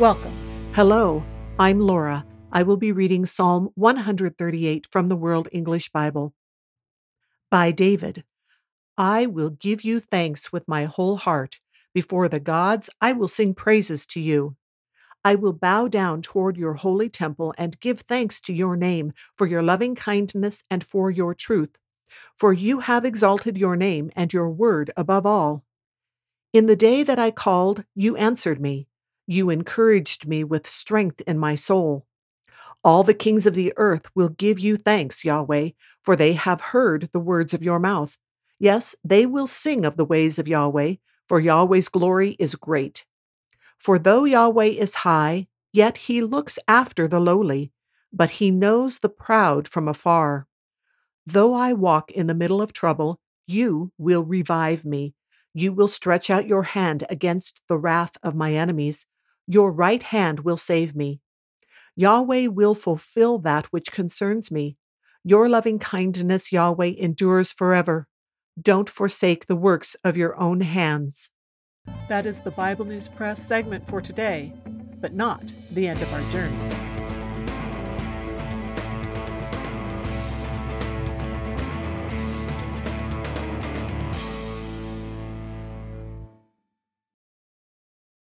Welcome. Hello, I'm Laura. I will be reading Psalm 138 from the World English Bible. By David I will give you thanks with my whole heart. Before the gods, I will sing praises to you. I will bow down toward your holy temple and give thanks to your name for your loving kindness and for your truth. For you have exalted your name and your word above all. In the day that I called, you answered me. You encouraged me with strength in my soul. All the kings of the earth will give you thanks, Yahweh, for they have heard the words of your mouth. Yes, they will sing of the ways of Yahweh, for Yahweh's glory is great. For though Yahweh is high, yet he looks after the lowly, but he knows the proud from afar. Though I walk in the middle of trouble, you will revive me. You will stretch out your hand against the wrath of my enemies. Your right hand will save me. Yahweh will fulfill that which concerns me. Your loving kindness, Yahweh, endures forever. Don't forsake the works of your own hands. That is the Bible News Press segment for today, but not the end of our journey.